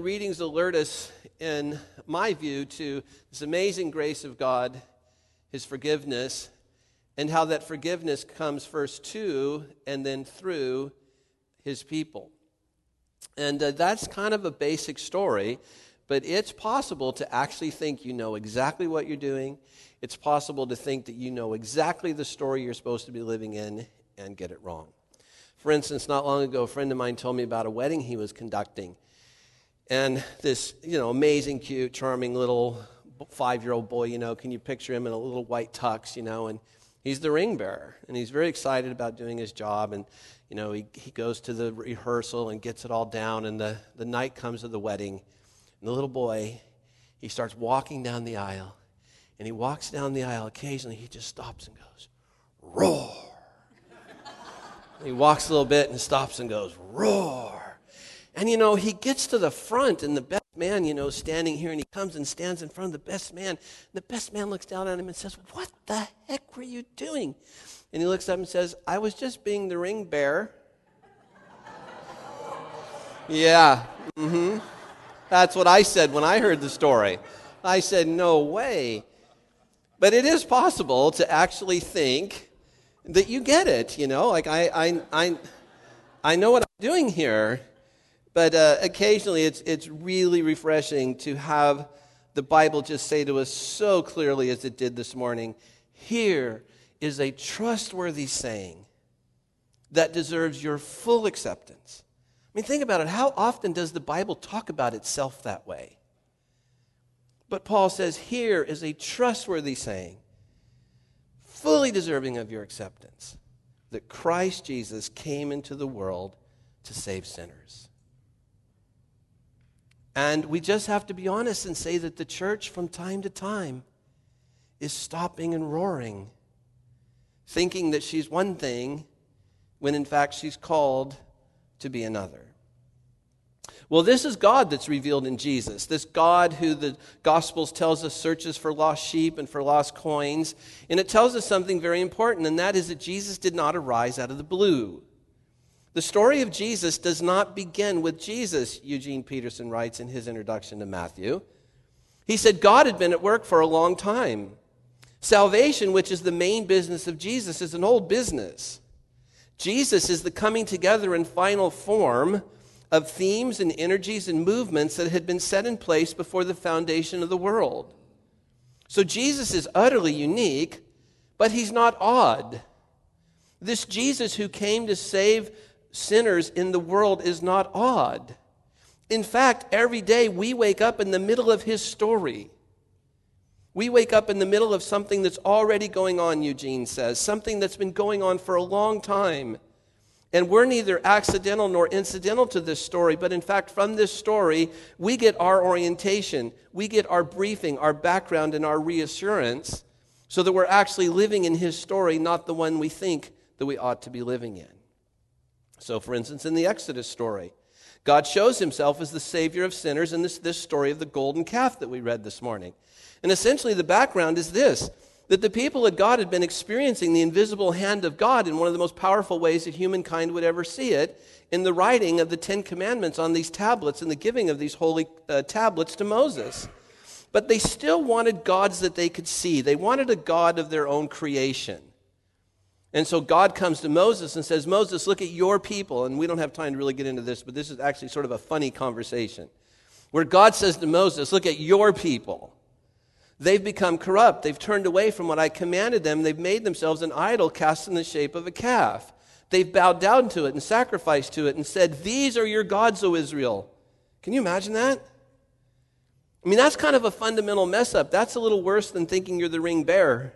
readings alert us, in my view, to this amazing grace of God, His forgiveness, and how that forgiveness comes first to and then through His people. And uh, that's kind of a basic story, but it's possible to actually think you know exactly what you're doing. It's possible to think that you know exactly the story you're supposed to be living in and get it wrong. For instance, not long ago, a friend of mine told me about a wedding he was conducting. And this, you know, amazing, cute, charming little five year old boy, you know, can you picture him in a little white tux, you know, and he's the ring bearer. And he's very excited about doing his job. And, you know, he, he goes to the rehearsal and gets it all down. And the, the night comes of the wedding. And the little boy, he starts walking down the aisle. And he walks down the aisle. Occasionally, he just stops and goes, roar. he walks a little bit and stops and goes, roar. And you know, he gets to the front, and the best man, you know, standing here, and he comes and stands in front of the best man. And the best man looks down at him and says, What the heck were you doing? And he looks up and says, I was just being the ring bearer. yeah, mm-hmm. That's what I said when I heard the story. I said, No way. But it is possible to actually think that you get it, you know, like I, I, I, I know what I'm doing here. But uh, occasionally it's, it's really refreshing to have the Bible just say to us so clearly as it did this morning here is a trustworthy saying that deserves your full acceptance. I mean, think about it. How often does the Bible talk about itself that way? But Paul says, here is a trustworthy saying, fully deserving of your acceptance, that Christ Jesus came into the world to save sinners. And we just have to be honest and say that the church, from time to time, is stopping and roaring, thinking that she's one thing when in fact she's called to be another. Well, this is God that's revealed in Jesus. This God who the Gospels tells us searches for lost sheep and for lost coins. And it tells us something very important, and that is that Jesus did not arise out of the blue. The story of Jesus does not begin with Jesus, Eugene Peterson writes in his introduction to Matthew. He said God had been at work for a long time. Salvation, which is the main business of Jesus, is an old business. Jesus is the coming together in final form of themes and energies and movements that had been set in place before the foundation of the world. So Jesus is utterly unique, but he's not odd. This Jesus who came to save sinners in the world is not odd. In fact, every day we wake up in the middle of his story. We wake up in the middle of something that's already going on, Eugene says, something that's been going on for a long time. And we're neither accidental nor incidental to this story, but in fact, from this story, we get our orientation, we get our briefing, our background, and our reassurance so that we're actually living in his story, not the one we think that we ought to be living in. So, for instance, in the Exodus story, God shows himself as the Savior of sinners in this, this story of the golden calf that we read this morning. And essentially, the background is this that the people of God had been experiencing the invisible hand of God in one of the most powerful ways that humankind would ever see it in the writing of the Ten Commandments on these tablets and the giving of these holy uh, tablets to Moses. But they still wanted gods that they could see, they wanted a God of their own creation. And so God comes to Moses and says, Moses, look at your people. And we don't have time to really get into this, but this is actually sort of a funny conversation. Where God says to Moses, Look at your people. They've become corrupt. They've turned away from what I commanded them. They've made themselves an idol cast in the shape of a calf. They've bowed down to it and sacrificed to it and said, These are your gods, O Israel. Can you imagine that? I mean, that's kind of a fundamental mess up. That's a little worse than thinking you're the ring bearer.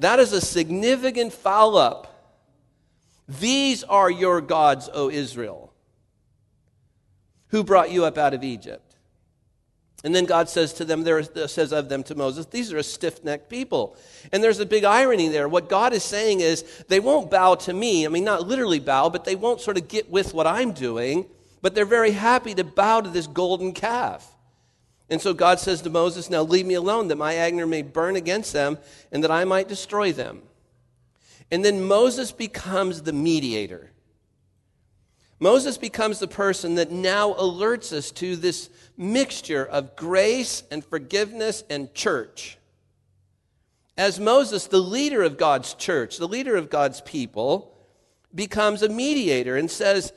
That is a significant foul up. These are your gods, O Israel, who brought you up out of Egypt. And then God says to them, there says of them to Moses, these are a stiff necked people. And there's a big irony there. What God is saying is, they won't bow to me. I mean, not literally bow, but they won't sort of get with what I'm doing, but they're very happy to bow to this golden calf. And so God says to Moses, Now leave me alone, that my anger may burn against them, and that I might destroy them. And then Moses becomes the mediator. Moses becomes the person that now alerts us to this mixture of grace and forgiveness and church. As Moses, the leader of God's church, the leader of God's people, becomes a mediator and says,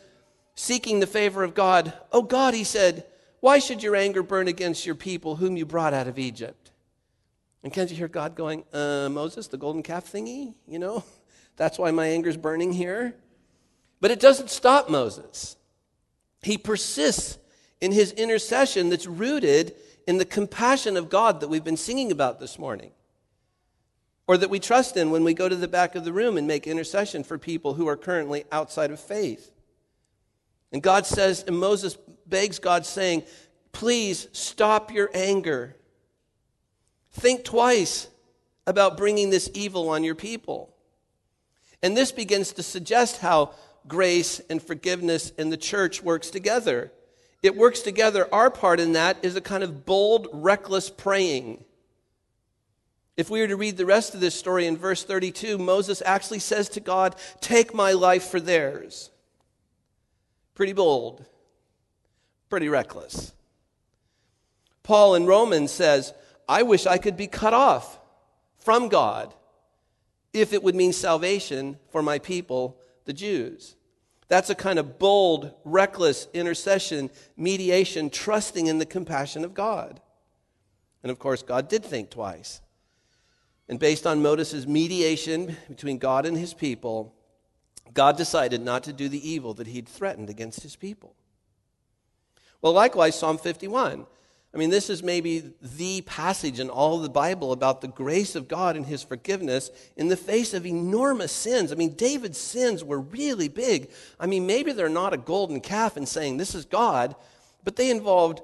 seeking the favor of God, Oh God, he said, why should your anger burn against your people whom you brought out of Egypt? And can't you hear God going, uh, Moses, the golden calf thingy? You know, that's why my anger's burning here. But it doesn't stop Moses. He persists in his intercession that's rooted in the compassion of God that we've been singing about this morning, or that we trust in when we go to the back of the room and make intercession for people who are currently outside of faith. And God says, and Moses begs God, saying, Please stop your anger. Think twice about bringing this evil on your people. And this begins to suggest how grace and forgiveness in the church works together. It works together. Our part in that is a kind of bold, reckless praying. If we were to read the rest of this story in verse 32, Moses actually says to God, Take my life for theirs. Pretty bold, pretty reckless. Paul in Romans says, I wish I could be cut off from God if it would mean salvation for my people, the Jews. That's a kind of bold, reckless intercession, mediation, trusting in the compassion of God. And of course, God did think twice. And based on Moses' mediation between God and his people, God decided not to do the evil that he'd threatened against his people. Well, likewise, Psalm 51. I mean, this is maybe the passage in all the Bible about the grace of God and his forgiveness in the face of enormous sins. I mean, David's sins were really big. I mean, maybe they're not a golden calf and saying, This is God, but they involved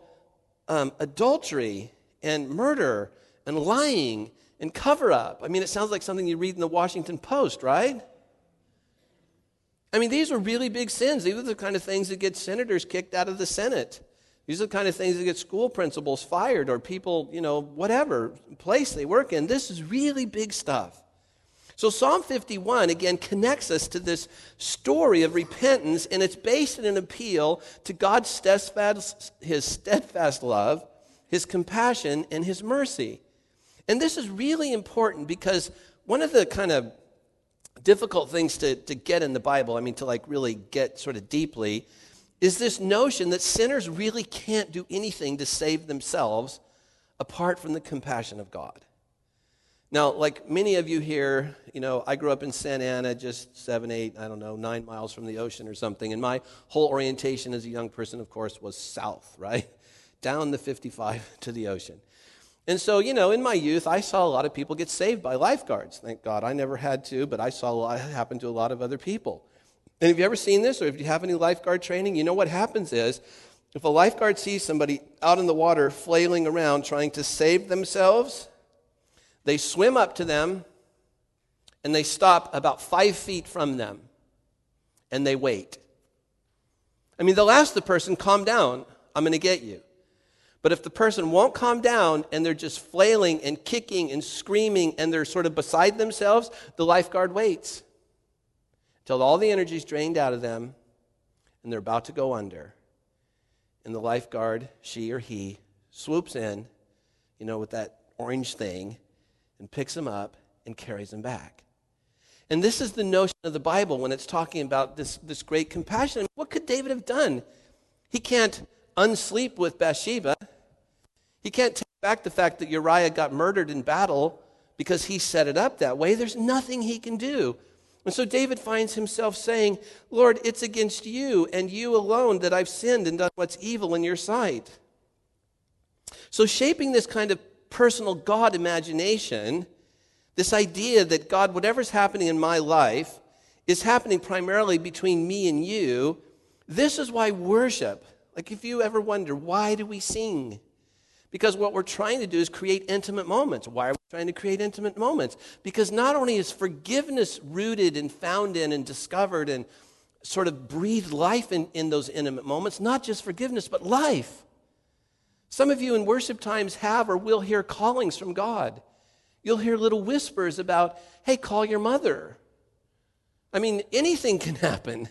um, adultery and murder and lying and cover up. I mean, it sounds like something you read in the Washington Post, right? I mean, these were really big sins. These are the kind of things that get senators kicked out of the Senate. These are the kind of things that get school principals fired or people, you know, whatever place they work in. This is really big stuff. So, Psalm 51 again connects us to this story of repentance, and it's based in an appeal to God's steadfast, his steadfast love, his compassion, and his mercy. And this is really important because one of the kind of difficult things to, to get in the Bible, I mean, to like really get sort of deeply, is this notion that sinners really can't do anything to save themselves apart from the compassion of God. Now, like many of you here, you know, I grew up in Santa Ana, just seven, eight, I don't know, nine miles from the ocean or something. And my whole orientation as a young person, of course, was south, right? Down the 55 to the ocean. And so, you know, in my youth, I saw a lot of people get saved by lifeguards. Thank God I never had to, but I saw a lot happen to a lot of other people. And have you ever seen this, or if you have any lifeguard training, you know what happens is if a lifeguard sees somebody out in the water flailing around trying to save themselves, they swim up to them and they stop about five feet from them and they wait. I mean, they'll ask the person, calm down, I'm going to get you. But if the person won't calm down and they're just flailing and kicking and screaming and they're sort of beside themselves, the lifeguard waits until all the energy's drained out of them and they're about to go under. And the lifeguard, she or he, swoops in, you know, with that orange thing and picks them up and carries them back. And this is the notion of the Bible when it's talking about this, this great compassion. what could David have done? He can't unsleep with Bathsheba. He can't take back the fact that Uriah got murdered in battle because he set it up that way. There's nothing he can do. And so David finds himself saying, Lord, it's against you and you alone that I've sinned and done what's evil in your sight. So, shaping this kind of personal God imagination, this idea that God, whatever's happening in my life, is happening primarily between me and you, this is why worship, like if you ever wonder, why do we sing? Because what we're trying to do is create intimate moments. Why are we trying to create intimate moments? Because not only is forgiveness rooted and found in and discovered and sort of breathed life in, in those intimate moments, not just forgiveness, but life. Some of you in worship times have or will hear callings from God. You'll hear little whispers about, hey, call your mother. I mean, anything can happen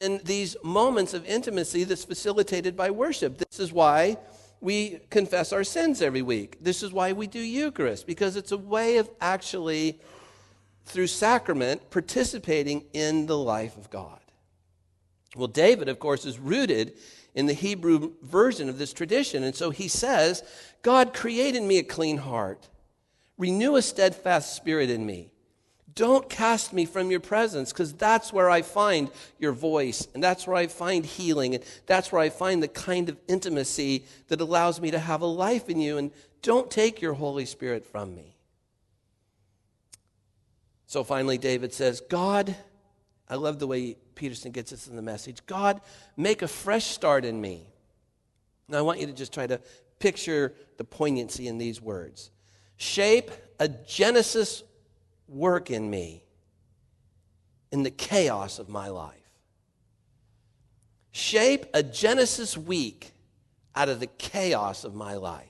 in these moments of intimacy that's facilitated by worship. This is why we confess our sins every week. This is why we do Eucharist, because it's a way of actually, through sacrament, participating in the life of God. Well, David, of course, is rooted in the Hebrew version of this tradition. And so he says, God created me a clean heart, renew a steadfast spirit in me. Don't cast me from your presence because that's where I find your voice and that's where I find healing and that's where I find the kind of intimacy that allows me to have a life in you. And don't take your Holy Spirit from me. So finally, David says, God, I love the way Peterson gets this in the message God, make a fresh start in me. Now, I want you to just try to picture the poignancy in these words. Shape a Genesis work in me in the chaos of my life. Shape a Genesis week out of the chaos of my life.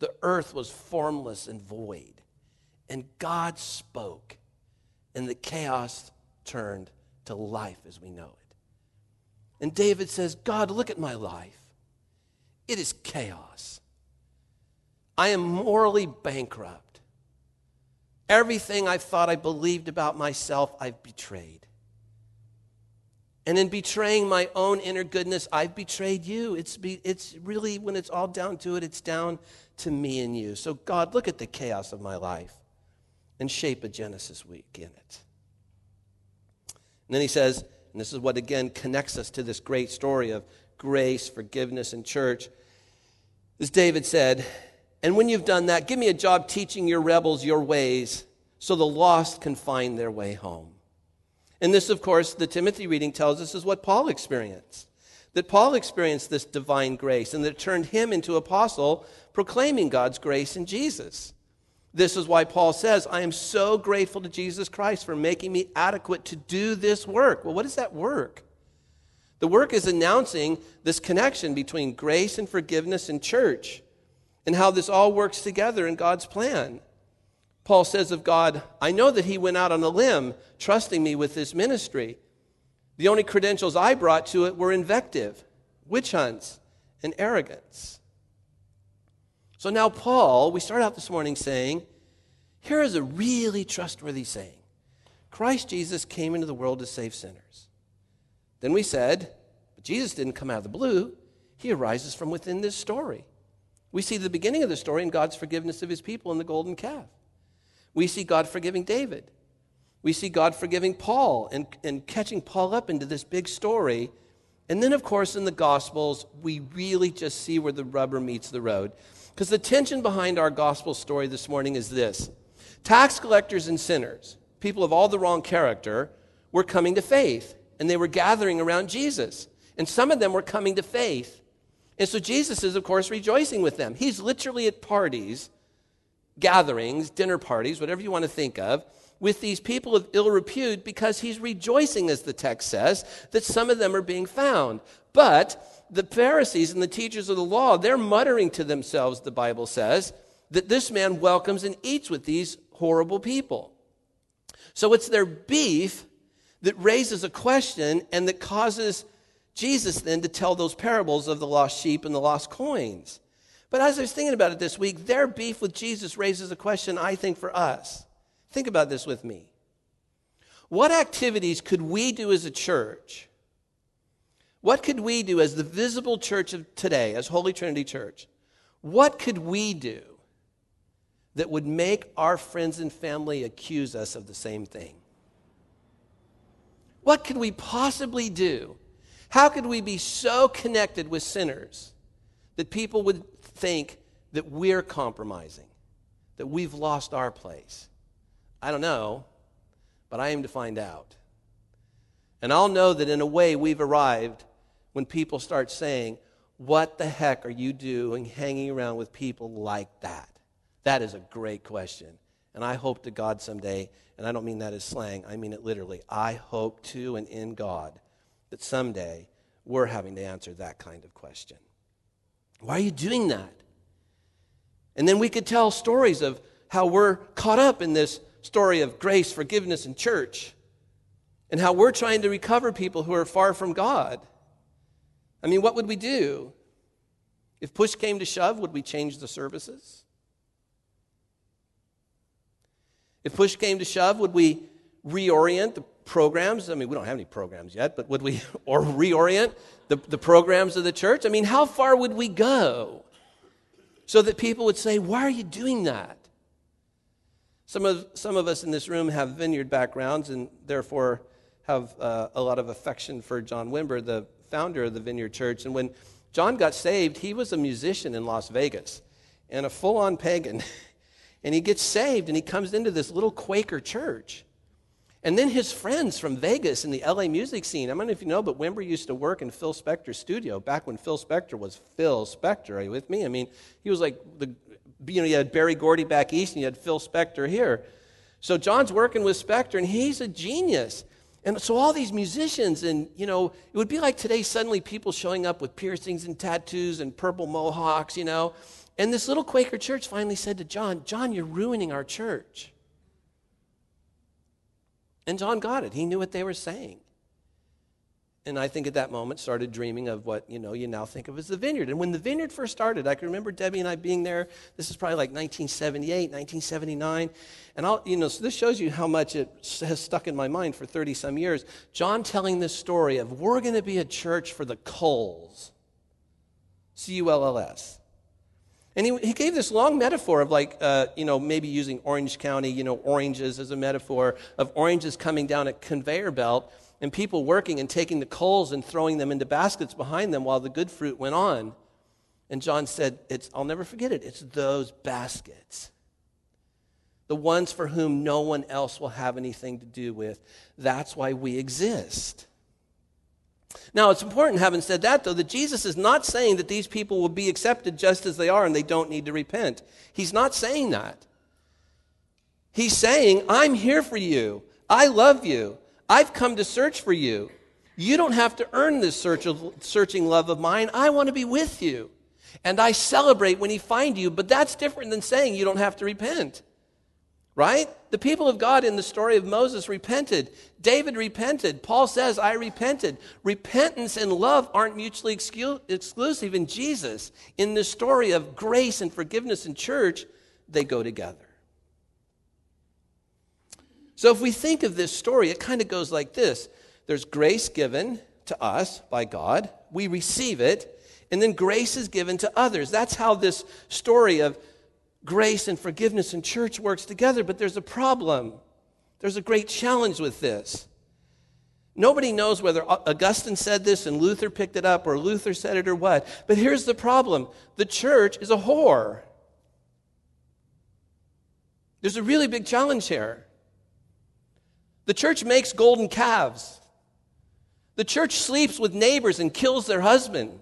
The earth was formless and void, and God spoke, and the chaos turned to life as we know it. And David says, God, look at my life. It is chaos. I am morally bankrupt. Everything I thought I believed about myself, I've betrayed. And in betraying my own inner goodness, I've betrayed you. It's, be, it's really, when it's all down to it, it's down to me and you. So, God, look at the chaos of my life and shape a Genesis week in it. And then he says, and this is what again connects us to this great story of grace, forgiveness, and church. As David said, and when you've done that, give me a job teaching your rebels your ways so the lost can find their way home. And this, of course, the Timothy reading tells us is what Paul experienced. That Paul experienced this divine grace and that it turned him into an apostle proclaiming God's grace in Jesus. This is why Paul says, I am so grateful to Jesus Christ for making me adequate to do this work. Well, what is that work? The work is announcing this connection between grace and forgiveness in church and how this all works together in God's plan. Paul says of God, I know that he went out on a limb, trusting me with this ministry. The only credentials I brought to it were invective, witch hunts, and arrogance. So now, Paul, we start out this morning saying, here is a really trustworthy saying Christ Jesus came into the world to save sinners. Then we said, but Jesus didn't come out of the blue, he arises from within this story. We see the beginning of the story in God's forgiveness of his people in the golden calf. We see God forgiving David. We see God forgiving Paul and, and catching Paul up into this big story. And then, of course, in the Gospels, we really just see where the rubber meets the road. Because the tension behind our gospel story this morning is this tax collectors and sinners, people of all the wrong character, were coming to faith, and they were gathering around Jesus. And some of them were coming to faith and so Jesus is, of course, rejoicing with them. He's literally at parties, gatherings, dinner parties, whatever you want to think of, with these people of ill repute because he's rejoicing, as the text says, that some of them are being found. But the Pharisees and the teachers of the law, they're muttering to themselves, the Bible says, that this man welcomes and eats with these horrible people. So it's their beef that raises a question and that causes Jesus then to tell those parables of the lost sheep and the lost coins. But as I was thinking about it this week, their beef with Jesus raises a question, I think, for us. Think about this with me. What activities could we do as a church? What could we do as the visible church of today, as Holy Trinity Church? What could we do that would make our friends and family accuse us of the same thing? What could we possibly do how could we be so connected with sinners that people would think that we're compromising, that we've lost our place? I don't know, but I aim to find out. And I'll know that in a way we've arrived when people start saying, What the heck are you doing hanging around with people like that? That is a great question. And I hope to God someday, and I don't mean that as slang, I mean it literally. I hope to and in God that someday we're having to answer that kind of question. Why are you doing that? And then we could tell stories of how we're caught up in this story of grace, forgiveness, and church. and how we're trying to recover people who are far from God. I mean, what would we do? If push came to shove, would we change the services? If push came to shove, would we reorient the programs? I mean, we don't have any programs yet, but would we or reorient the, the programs of the church? I mean, how far would we go so that people would say, Why are you doing that? Some of, some of us in this room have vineyard backgrounds and therefore have uh, a lot of affection for John Wimber, the founder of the Vineyard Church. And when John got saved, he was a musician in Las Vegas and a full on pagan. and he gets saved and he comes into this little Quaker church. And then his friends from Vegas in the LA music scene, I don't know if you know, but Wimber used to work in Phil Spector's studio back when Phil Spector was Phil Spector. Are you with me? I mean, he was like the you know, you had Berry Gordy back east and you had Phil Spector here. So John's working with Spector and he's a genius. And so all these musicians, and you know, it would be like today suddenly people showing up with piercings and tattoos and purple mohawks, you know. And this little Quaker church finally said to John, John, you're ruining our church. And John got it. He knew what they were saying. And I think at that moment started dreaming of what, you know, you now think of as the vineyard. And when the vineyard first started, I can remember Debbie and I being there. This is probably like 1978, 1979. And I'll, you know, so this shows you how much it has stuck in my mind for 30 some years. John telling this story of we're going to be a church for the culls. C U L L S. And he, he gave this long metaphor of like, uh, you know, maybe using Orange County, you know, oranges as a metaphor of oranges coming down a conveyor belt and people working and taking the culls and throwing them into baskets behind them while the good fruit went on. And John said, it's, I'll never forget it. It's those baskets. The ones for whom no one else will have anything to do with. That's why we exist. Now, it's important, having said that, though, that Jesus is not saying that these people will be accepted just as they are and they don't need to repent. He's not saying that. He's saying, I'm here for you. I love you. I've come to search for you. You don't have to earn this search of, searching love of mine. I want to be with you. And I celebrate when he find you, but that's different than saying you don't have to repent. Right? The people of God in the story of Moses repented. David repented. Paul says, I repented. Repentance and love aren't mutually excu- exclusive in Jesus. In the story of grace and forgiveness in church, they go together. So if we think of this story, it kind of goes like this there's grace given to us by God, we receive it, and then grace is given to others. That's how this story of grace and forgiveness in church works together. But there's a problem, there's a great challenge with this. Nobody knows whether Augustine said this and Luther picked it up or Luther said it or what. But here's the problem the church is a whore. There's a really big challenge here. The church makes golden calves. The church sleeps with neighbors and kills their husband.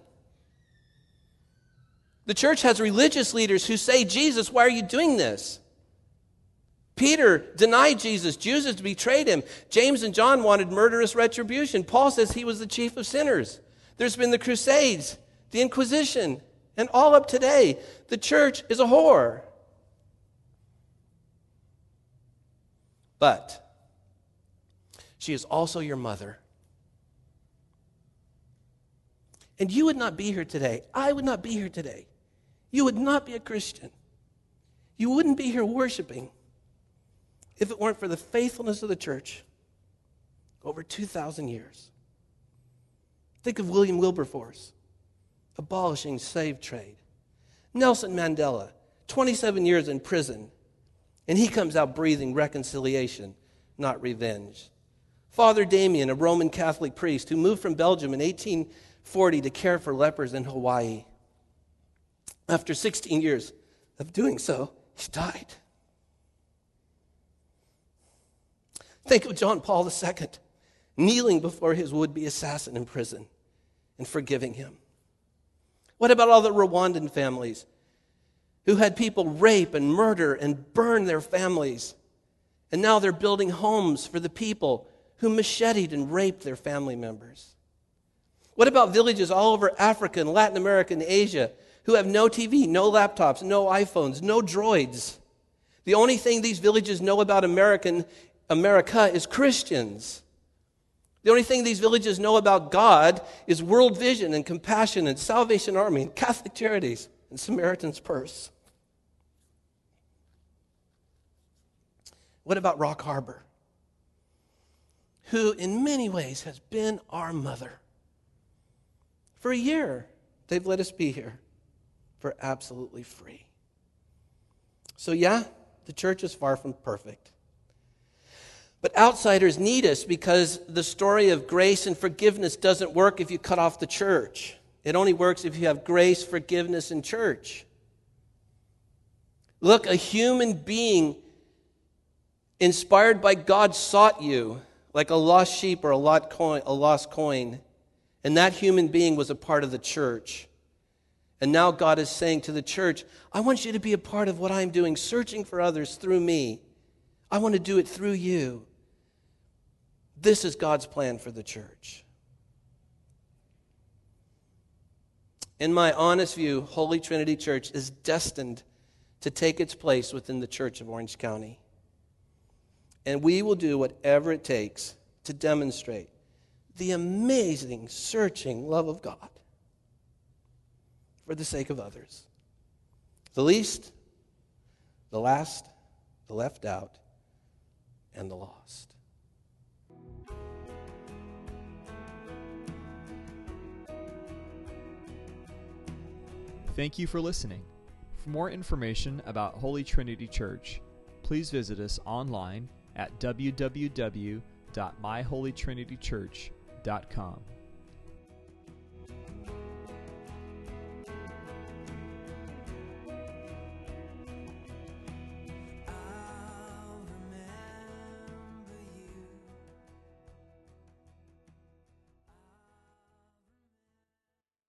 The church has religious leaders who say, Jesus, why are you doing this? Peter denied Jesus. Judas betrayed him. James and John wanted murderous retribution. Paul says he was the chief of sinners. There's been the Crusades, the Inquisition, and all up today. The church is a whore. But she is also your mother. And you would not be here today. I would not be here today. You would not be a Christian. You wouldn't be here worshiping if it weren't for the faithfulness of the church over 2,000 years. Think of William Wilberforce abolishing slave trade. Nelson Mandela, 27 years in prison, and he comes out breathing reconciliation, not revenge. Father Damien, a Roman Catholic priest who moved from Belgium in 1840 to care for lepers in Hawaii. After 16 years of doing so, he died. Think of John Paul II kneeling before his would be assassin in prison and forgiving him. What about all the Rwandan families who had people rape and murder and burn their families? And now they're building homes for the people who macheted and raped their family members? What about villages all over Africa and Latin America and Asia who have no TV, no laptops, no iPhones, no droids? The only thing these villages know about American America is Christians. The only thing these villages know about God is world vision and compassion and Salvation Army and Catholic Charities and Samaritan's Purse. What about Rock Harbor? Who, in many ways, has been our mother. For a year, they've let us be here for absolutely free. So, yeah, the church is far from perfect. But outsiders need us because the story of grace and forgiveness doesn't work if you cut off the church. It only works if you have grace, forgiveness, and church. Look, a human being inspired by God sought you like a lost sheep or a lost coin. And that human being was a part of the church. And now God is saying to the church, I want you to be a part of what I'm doing, searching for others through me. I want to do it through you. This is God's plan for the church. In my honest view, Holy Trinity Church is destined to take its place within the Church of Orange County. And we will do whatever it takes to demonstrate the amazing, searching love of God for the sake of others. The least, the last, the left out, and the lost. Thank you for listening. For more information about Holy Trinity Church, please visit us online at www.myholytrinitychurch.com.